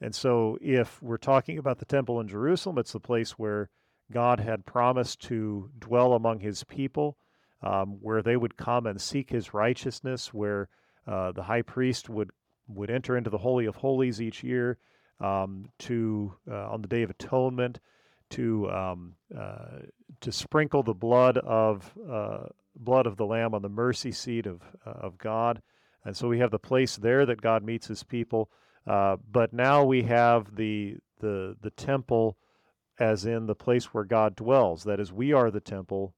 Speaker 2: And so, if we're talking about the temple in Jerusalem, it's the place where God had promised to dwell among his people, um, where they would come and seek his righteousness, where uh, the high priest would, would enter into the Holy of Holies each year um, to uh, on the Day of Atonement to um, uh, to sprinkle the blood of uh, blood of the lamb on the mercy seat of uh, of God, and so we have the place there that God meets His people. Uh, but now we have the the the temple, as in the place where God dwells. That is, we are the temple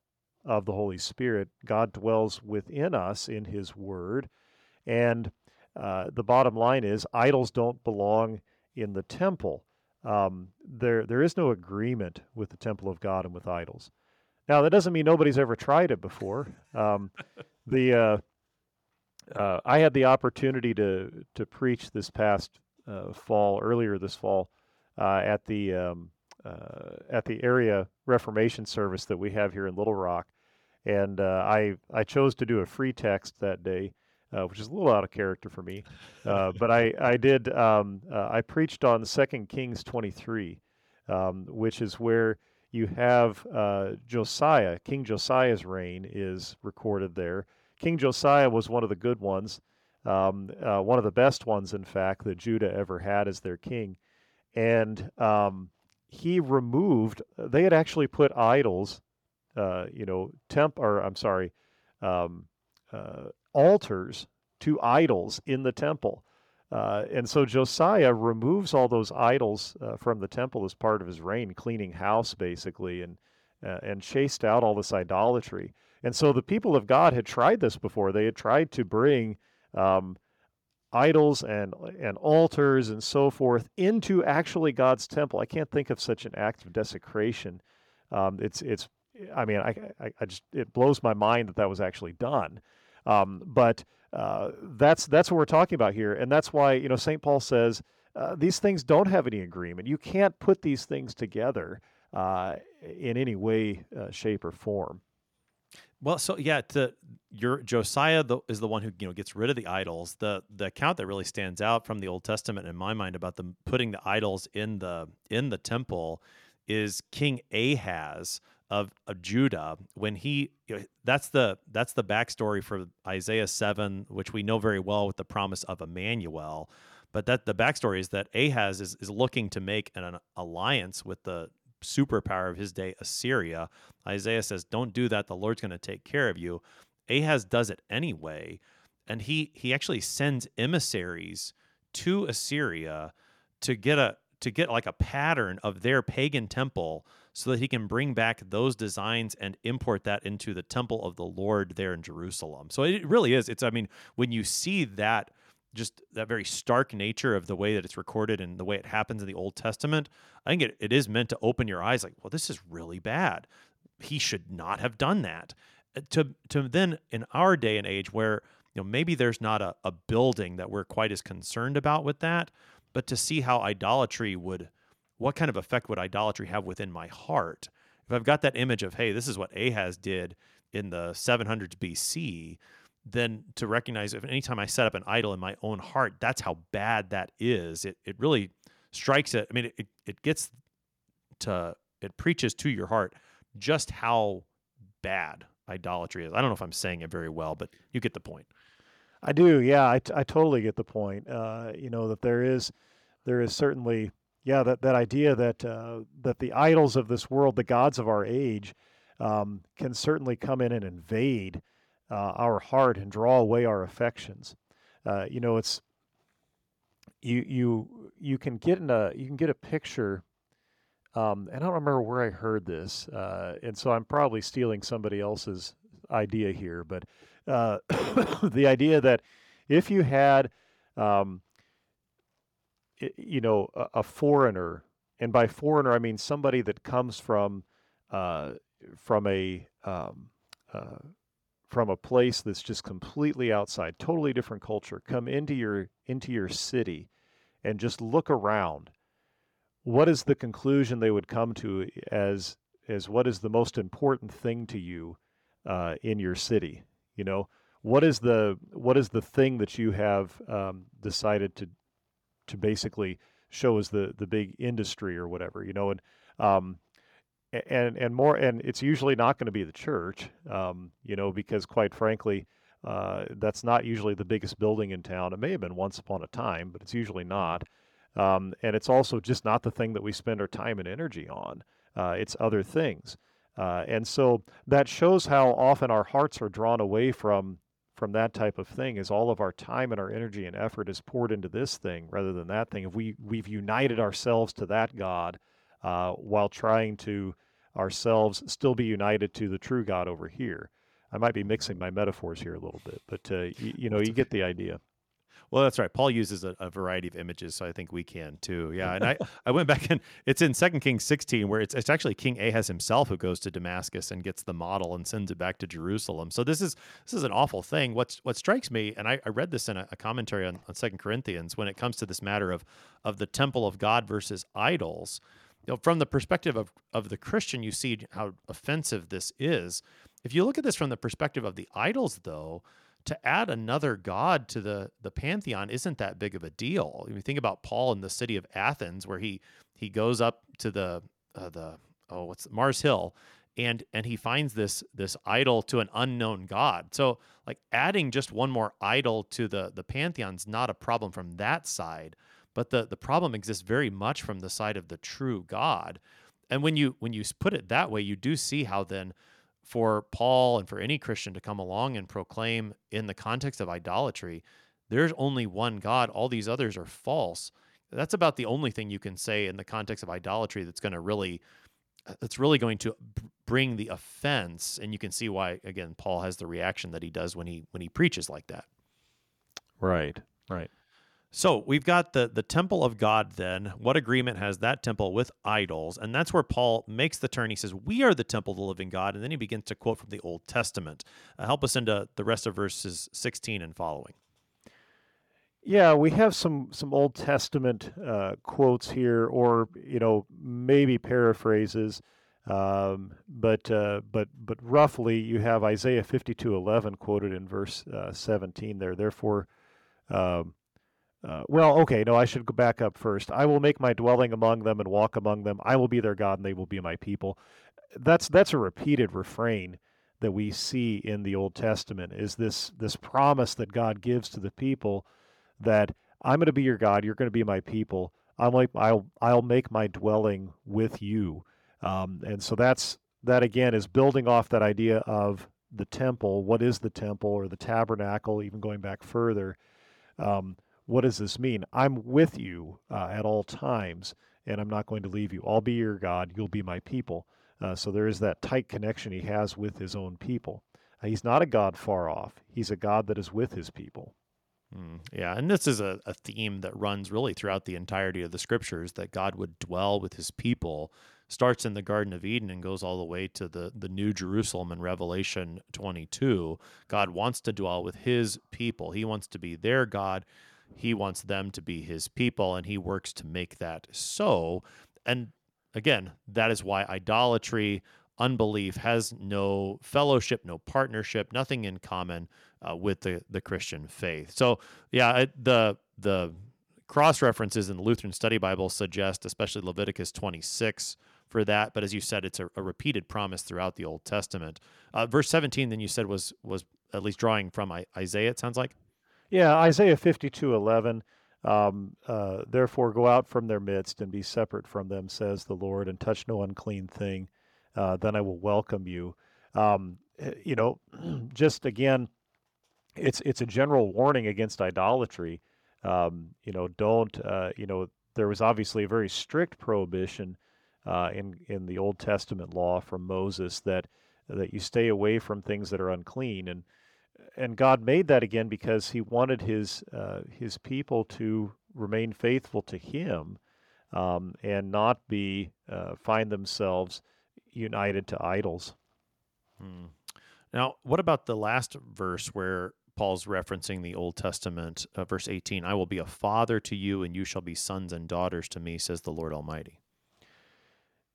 Speaker 2: of the Holy Spirit. God dwells within us in His Word, and uh, the bottom line is idols don't belong in the temple um, there there is no agreement with the temple of God and with idols. Now that doesn't mean nobody's ever tried it before. Um, the uh, uh, I had the opportunity to to preach this past uh, fall, earlier this fall, uh, at the um, uh, at the area Reformation service that we have here in Little Rock, and uh, I I chose to do a free text that day uh, which is a little out of character for me. Uh, but I, I did, um, uh, I preached on Second Kings 23, um, which is where you have uh, Josiah, King Josiah's reign is recorded there. King Josiah was one of the good ones, um, uh, one of the best ones, in fact, that Judah ever had as their king. And um, he removed, they had actually put idols, uh, you know, temp, or I'm sorry, um, altars to idols in the temple. Uh, and so Josiah removes all those idols uh, from the temple as part of his reign, cleaning house basically, and uh, and chased out all this idolatry. And so the people of God had tried this before. They had tried to bring um, idols and and altars and so forth into actually God's temple. I can't think of such an act of desecration. Um, it's it's. I mean, I, I, I just it blows my mind that that was actually done. Um, but uh, that's that's what we're talking about here, and that's why you know St. Paul says uh, these things don't have any agreement. You can't put these things together uh, in any way, uh, shape, or form.
Speaker 1: Well, so yeah, to your Josiah the, is the one who you know gets rid of the idols. The the account that really stands out from the Old Testament in my mind about them putting the idols in the in the temple is King Ahaz of, of Judah when he you know, that's the that's the backstory for Isaiah seven, which we know very well with the promise of Emmanuel. But that the backstory is that Ahaz is, is looking to make an, an alliance with the superpower of his day, Assyria. Isaiah says, "Don't do that. The Lord's going to take care of you." Ahaz does it anyway, and he he actually sends emissaries to Assyria to get a to get like a pattern of their pagan temple so that he can bring back those designs and import that into the temple of the Lord there in Jerusalem. So it really is. It's I mean, when you see that just that very stark nature of the way that it's recorded and the way it happens in the Old Testament, I think it, it is meant to open your eyes like, well, this is really bad. He should not have done that. Uh, to to then in our day and age where you know maybe there's not a, a building that we're quite as concerned about with that, but to see how idolatry would what kind of effect would idolatry have within my heart? If I've got that image of, hey, this is what Ahaz did in the 700s BC, then to recognize if anytime I set up an idol in my own heart, that's how bad that is. It it really strikes it. I mean, it it gets to it preaches to your heart just how bad idolatry is. I don't know if I'm saying it very well, but you get the point.
Speaker 2: I do. Yeah, I, t- I totally get the point. Uh, you know that there is there is certainly yeah that that idea that uh, that the idols of this world, the gods of our age, um, can certainly come in and invade uh, our heart and draw away our affections. Uh, you know, it's you you you can get in a you can get a picture. Um, and I don't remember where I heard this, uh, and so I'm probably stealing somebody else's idea here, but uh, the idea that if you had, um, you know, a, a, foreigner, and by foreigner I mean somebody that comes from uh, from a um, uh, from a place that's just completely outside, totally different culture, come into your into your city and just look around, what is the conclusion they would come to as as what is the most important thing to you uh, in your city? You know, what is the what is the thing that you have um, decided to to basically show as the the big industry or whatever? You know, and um, and and more and it's usually not going to be the church um, you know because quite frankly uh, that's not usually the biggest building in town. It may have been once upon a time but it's usually not. Um, and it's also just not the thing that we spend our time and energy on. Uh, it's other things. Uh, and so that shows how often our hearts are drawn away from from that type of thing is all of our time and our energy and effort is poured into this thing rather than that thing if we we've united ourselves to that god uh, while trying to ourselves still be united to the true God over here. I might be mixing my metaphors here a little bit, but uh, you, you know, you get the idea.
Speaker 1: Well, that's right. Paul uses a, a, variety of images, so I think we can too. Yeah, and I, I went back and it's in Second Kings 16 where it's it's actually King Ahaz himself who goes to Damascus and gets the model and sends it back to Jerusalem. So this is this is an awful thing. What's what strikes me, and I, I read this in a, a commentary on, on Second Corinthians when it comes to this matter of of the temple of God versus idols you know, from the perspective of, of the Christian, you see how offensive this is. If you look at this from the perspective of the idols, though, to add another god to the the pantheon isn't that big of a deal. You think about Paul in the city of Athens, where he he goes up to the uh, the oh what's Mars Hill, and and he finds this this idol to an unknown god. So like adding just one more idol to the the pantheon's not a problem from that side. But the, the problem exists very much from the side of the true God. And when you when you put it that way, you do see how then for Paul and for any Christian to come along and proclaim in the context of idolatry, there's only one God, all these others are false. That's about the only thing you can say in the context of idolatry that's going to really uh, that's really going to bring the offense and you can see why again Paul has the reaction that he does when he when he preaches like that.
Speaker 2: Right. Right.
Speaker 1: So we've got the the temple of God. Then what agreement has that temple with idols? And that's where Paul makes the turn. He says, "We are the temple of the living God," and then he begins to quote from the Old Testament. Uh, help us into the rest of verses sixteen and following.
Speaker 2: Yeah, we have some some Old Testament uh, quotes here, or you know maybe paraphrases, um, but uh, but but roughly you have Isaiah fifty two eleven quoted in verse uh, seventeen there. Therefore, um, uh, well, okay, no, I should go back up first. I will make my dwelling among them and walk among them. I will be their God, and they will be my people. That's that's a repeated refrain that we see in the Old Testament. Is this this promise that God gives to the people that I'm going to be your God, you're going to be my people. I'm like I'll I'll make my dwelling with you, um, and so that's that again is building off that idea of the temple. What is the temple or the tabernacle? Even going back further. Um, what does this mean? I'm with you uh, at all times, and I'm not going to leave you. I'll be your God. You'll be my people. Uh, so there is that tight connection he has with his own people. Uh, he's not a God far off, he's a God that is with his people.
Speaker 1: Mm, yeah, and this is a, a theme that runs really throughout the entirety of the scriptures that God would dwell with his people. Starts in the Garden of Eden and goes all the way to the, the New Jerusalem in Revelation 22. God wants to dwell with his people. He wants to be their God. He wants them to be his people, and he works to make that so. And again, that is why idolatry, unbelief has no fellowship, no partnership, nothing in common uh, with the, the Christian faith. So, yeah, the the cross references in the Lutheran Study Bible suggest, especially Leviticus 26 for that. But as you said, it's a, a repeated promise throughout the Old Testament. Uh, verse 17, then you said was was at least drawing from Isaiah. It sounds like.
Speaker 2: Yeah, Isaiah 52, 11. Um, uh, Therefore, go out from their midst and be separate from them, says the Lord, and touch no unclean thing. Uh, then I will welcome you. Um, eh, you know, just again, it's it's a general warning against idolatry. Um, you know, don't uh, you know? There was obviously a very strict prohibition uh, in in the Old Testament law from Moses that that you stay away from things that are unclean, and and God made that again because He wanted His uh, His people to remain faithful to Him, um, and not be uh, find themselves united to idols.
Speaker 1: Hmm. Now, what about the last verse where Paul's referencing the Old Testament, uh, verse 18? I will be a father to you, and you shall be sons and daughters to me, says the Lord Almighty.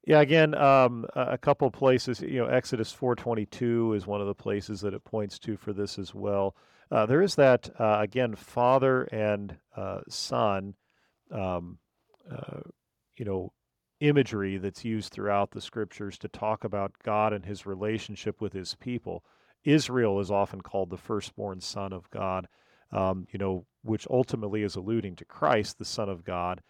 Speaker 2: Yeah, again, um, a couple places. You know, Exodus four twenty two is one of the places that it points to for this as well. Uh, there is that uh, again, father and uh, son. Um, uh, you know, imagery that's used throughout the scriptures to talk about God and His relationship with His people. Israel is often called the firstborn son of God. Um, you know, which ultimately is alluding to Christ, the Son of God.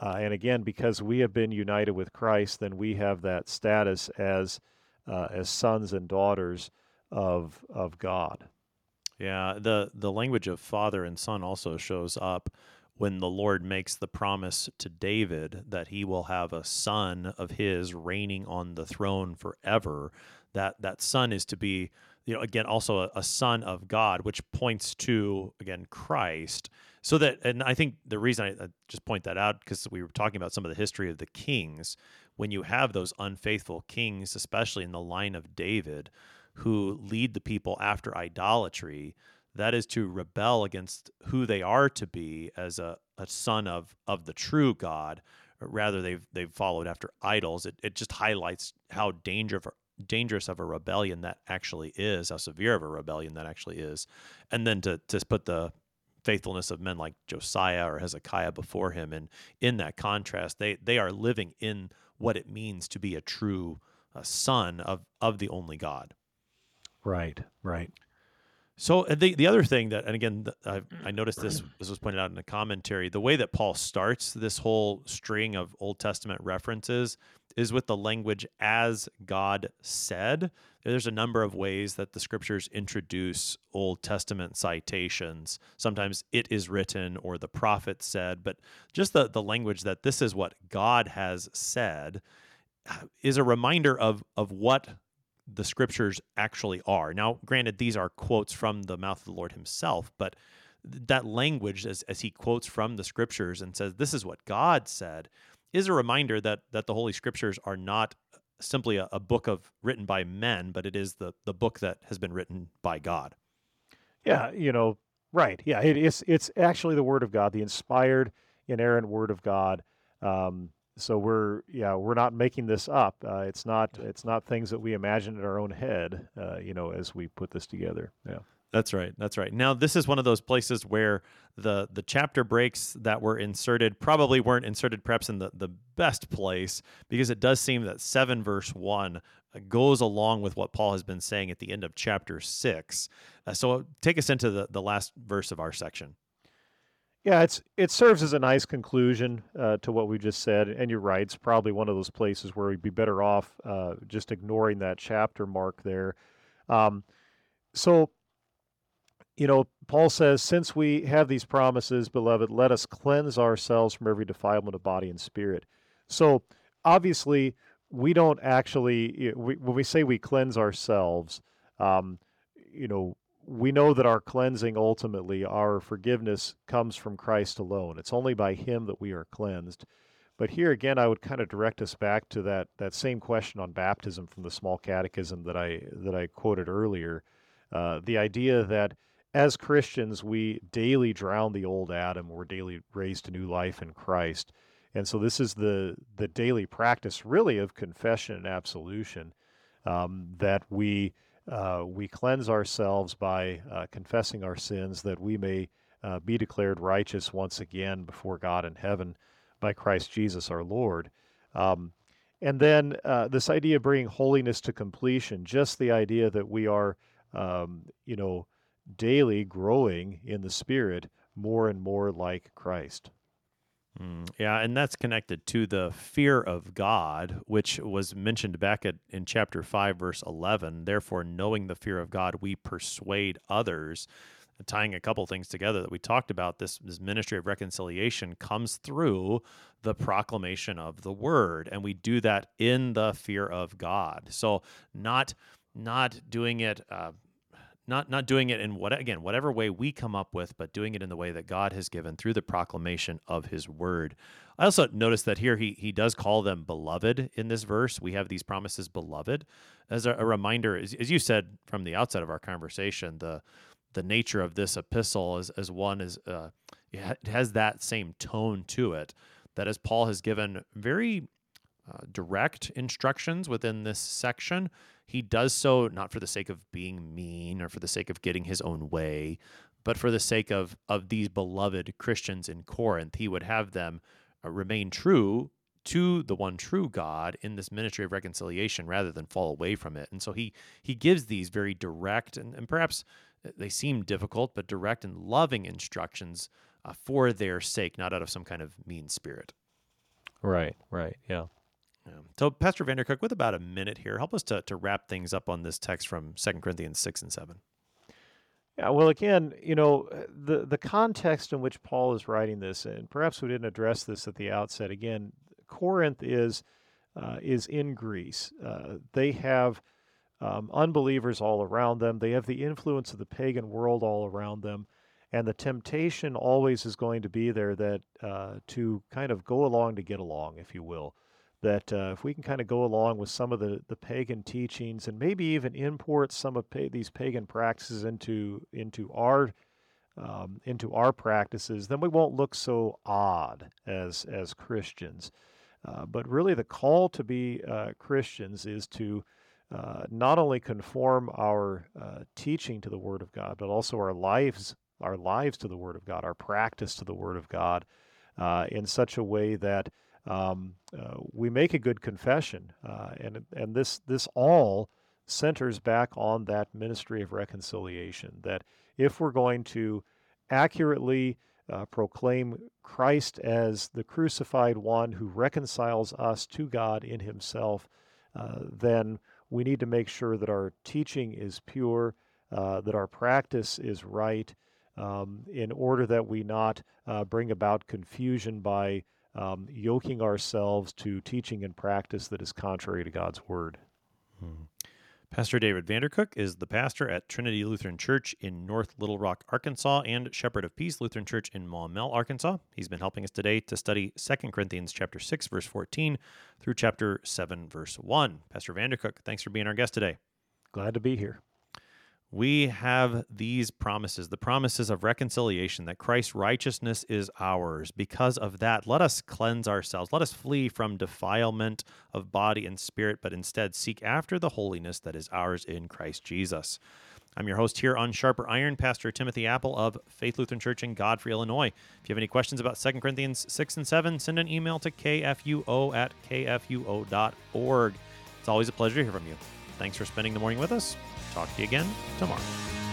Speaker 2: Uh, and again, because we have been united with Christ, then we have that status as uh, as sons and daughters of of God.
Speaker 1: Yeah, the the language of father and son also shows up when the Lord makes the promise to David that he will have a son of his reigning on the throne forever. That that son is to be, you know, again also a, a son of God, which points to again Christ so that and i think the reason I, I just point that out because we were talking about some of the history of the kings when you have those unfaithful kings especially in the line of david who lead the people after idolatry that is to rebel against who they are to be as a, a son of of the true god rather they've they've followed after idols. It, it just highlights how dangerous dangerous of a rebellion that actually is how severe of a rebellion that actually is. And then to to put the faithfulness of men like Josiah or Hezekiah before him. And in that contrast, they, they are living in what it means to be a true uh, son of, of the only God.
Speaker 2: Right, right.
Speaker 1: So uh, the the other thing that, and again, I, I noticed this this was pointed out in the commentary. The way that Paul starts this whole string of Old Testament references is with the language "as God said." There's a number of ways that the scriptures introduce Old Testament citations. Sometimes it is written or the prophet said, but just the the language that this is what God has said uh, is a reminder of of what the scriptures actually are. Now, granted, these are quotes from the mouth of the Lord himself, but that language as, as he quotes from the scriptures and says, This is what God said, is a reminder that that the Holy Scriptures are not simply a, a book of written by men, but it is the, the book that has been written by God.
Speaker 2: Yeah, you know, Right. Yeah. It, it's it's actually the Word of God, the inspired, inerrant Word of God. Um, so we're yeah we're not making this up. Uh, it's not it's not things that we imagine in our own head. Uh, you know, as we put this together. Yeah.
Speaker 1: That's right. That's right. Now this is one of those places where the the chapter breaks that were inserted probably weren't inserted perhaps in the, the best place because it does seem that seven verse one uh, goes along with what Paul has been saying at the end of chapter six. Uh, so take us into the, the last verse of our section.
Speaker 2: Yeah, it's it serves as a nice conclusion uh, to what we just said, and you're right. It's probably one of those places where we'd be better off uh, just ignoring that chapter mark there. Um, so you know, Paul says, since we have these promises, beloved, let us cleanse ourselves from every defilement of body and spirit. So obviously, we don't actually, we, when we say we cleanse ourselves, um, you know, we know that our cleansing ultimately, our forgiveness comes from Christ alone. It's only by Him that we are cleansed. But here again, I would kind of direct us back to that that same question on baptism from the small catechism that I that I quoted earlier. Uh, the idea that as Christians, we daily drown the old Adam. We're daily raised to new life in Christ. And so this is the, the daily practice, really, of confession and absolution um, that we, uh, we cleanse ourselves by uh, confessing our sins, that we may uh, be declared righteous once again before God in heaven by Christ Jesus our Lord. Um, and then uh, this idea of bringing holiness to completion, just the idea that we are, um, you know, daily growing in the Spirit more and more like Christ.
Speaker 1: Mm, yeah, and that's connected to the fear of God, which was mentioned back at, in chapter 5, verse 11. Therefore, knowing the fear of God, we persuade others. Tying a couple things together that we talked about, this, this ministry of reconciliation comes through the proclamation of the word, and we do that in the fear of God. So, not not doing it uh, not not doing it in what again whatever way we come up with but doing it in the way that god has given through the proclamation of his word. I also notice that here he he does call them beloved in this verse. We have these promises beloved. As a, a reminder as, as, you said from the outset of our conversation the the nature of this epistle as, as one is uh, it has that same tone to it that as paul has given very uh, direct instructions within this section he does so not for the sake of being mean or for the sake of getting his own way, but for the sake of of these beloved Christians in Corinth. He would have them uh, remain true to the one true God in this ministry of reconciliation rather than fall away from it. And so he he gives these very direct and, and perhaps uh, they seem difficult, but direct and loving instructions uh, for their sake, not out of some kind of mean spirit.
Speaker 2: Right, right, yeah.
Speaker 1: Yeah. So, Pastor Vandercook, with about a minute here, help us to, to wrap things up on this text from Second Corinthians 6 and 7.
Speaker 2: Yeah, well, again, you know, the, the context in which Paul is writing this, and perhaps we didn't address this at the outset. Again, Corinth is, uh, is in Greece. Uh, they have um, unbelievers all around them, they have the influence of the pagan world all around them. And the temptation always is going to be there that uh, to kind of go along to get along, if you will that uh, if we can kind of go along with some of the, the pagan teachings and maybe even import some of pa- these pagan practices into into our um, into our practices, then we won't look so odd as as Christians. Uh, but really, the call to be uh, Christians is to uh, not only conform our uh, teaching to the Word of God, but also our lives our lives to the Word of God, our practice to the Word of God, uh, in such a way that um, uh, we make a good confession, uh, and and this this all centers back on that ministry of reconciliation. That if we're going to accurately uh, proclaim Christ as the crucified one who reconciles us to God in Himself, uh, then we need to make sure that our teaching is pure, uh, that our practice is right, um, in order that we not uh, bring about confusion by um, yoking ourselves to teaching and practice that is contrary to God's word.
Speaker 1: Hmm. Pastor David Vandercook is the pastor at Trinity Lutheran Church in North Little Rock, Arkansas, and Shepherd of Peace Lutheran Church in Maumelle, Arkansas. He's been helping us today to study 2 Corinthians chapter 6, verse 14 through chapter 7, verse 1. Pastor Vandercook, thanks for being our guest today.
Speaker 2: Glad to be here.
Speaker 1: We have these promises the promises of reconciliation, that Christ's righteousness is ours. Because of that, let us cleanse ourselves. Let us flee from defilement of body and spirit, but instead seek after the holiness that is ours in Christ Jesus. I'm your host here on Sharper Iron, Pastor Timothy Appel of Faith Lutheran Church in Godfrey, Illinois. If you have any questions about 2 Corinthians 6 and 7, send an email to kfuo at kfuo.org. It's always a pleasure to hear from you. Thanks for spending the morning with us. Talk to you again tomorrow.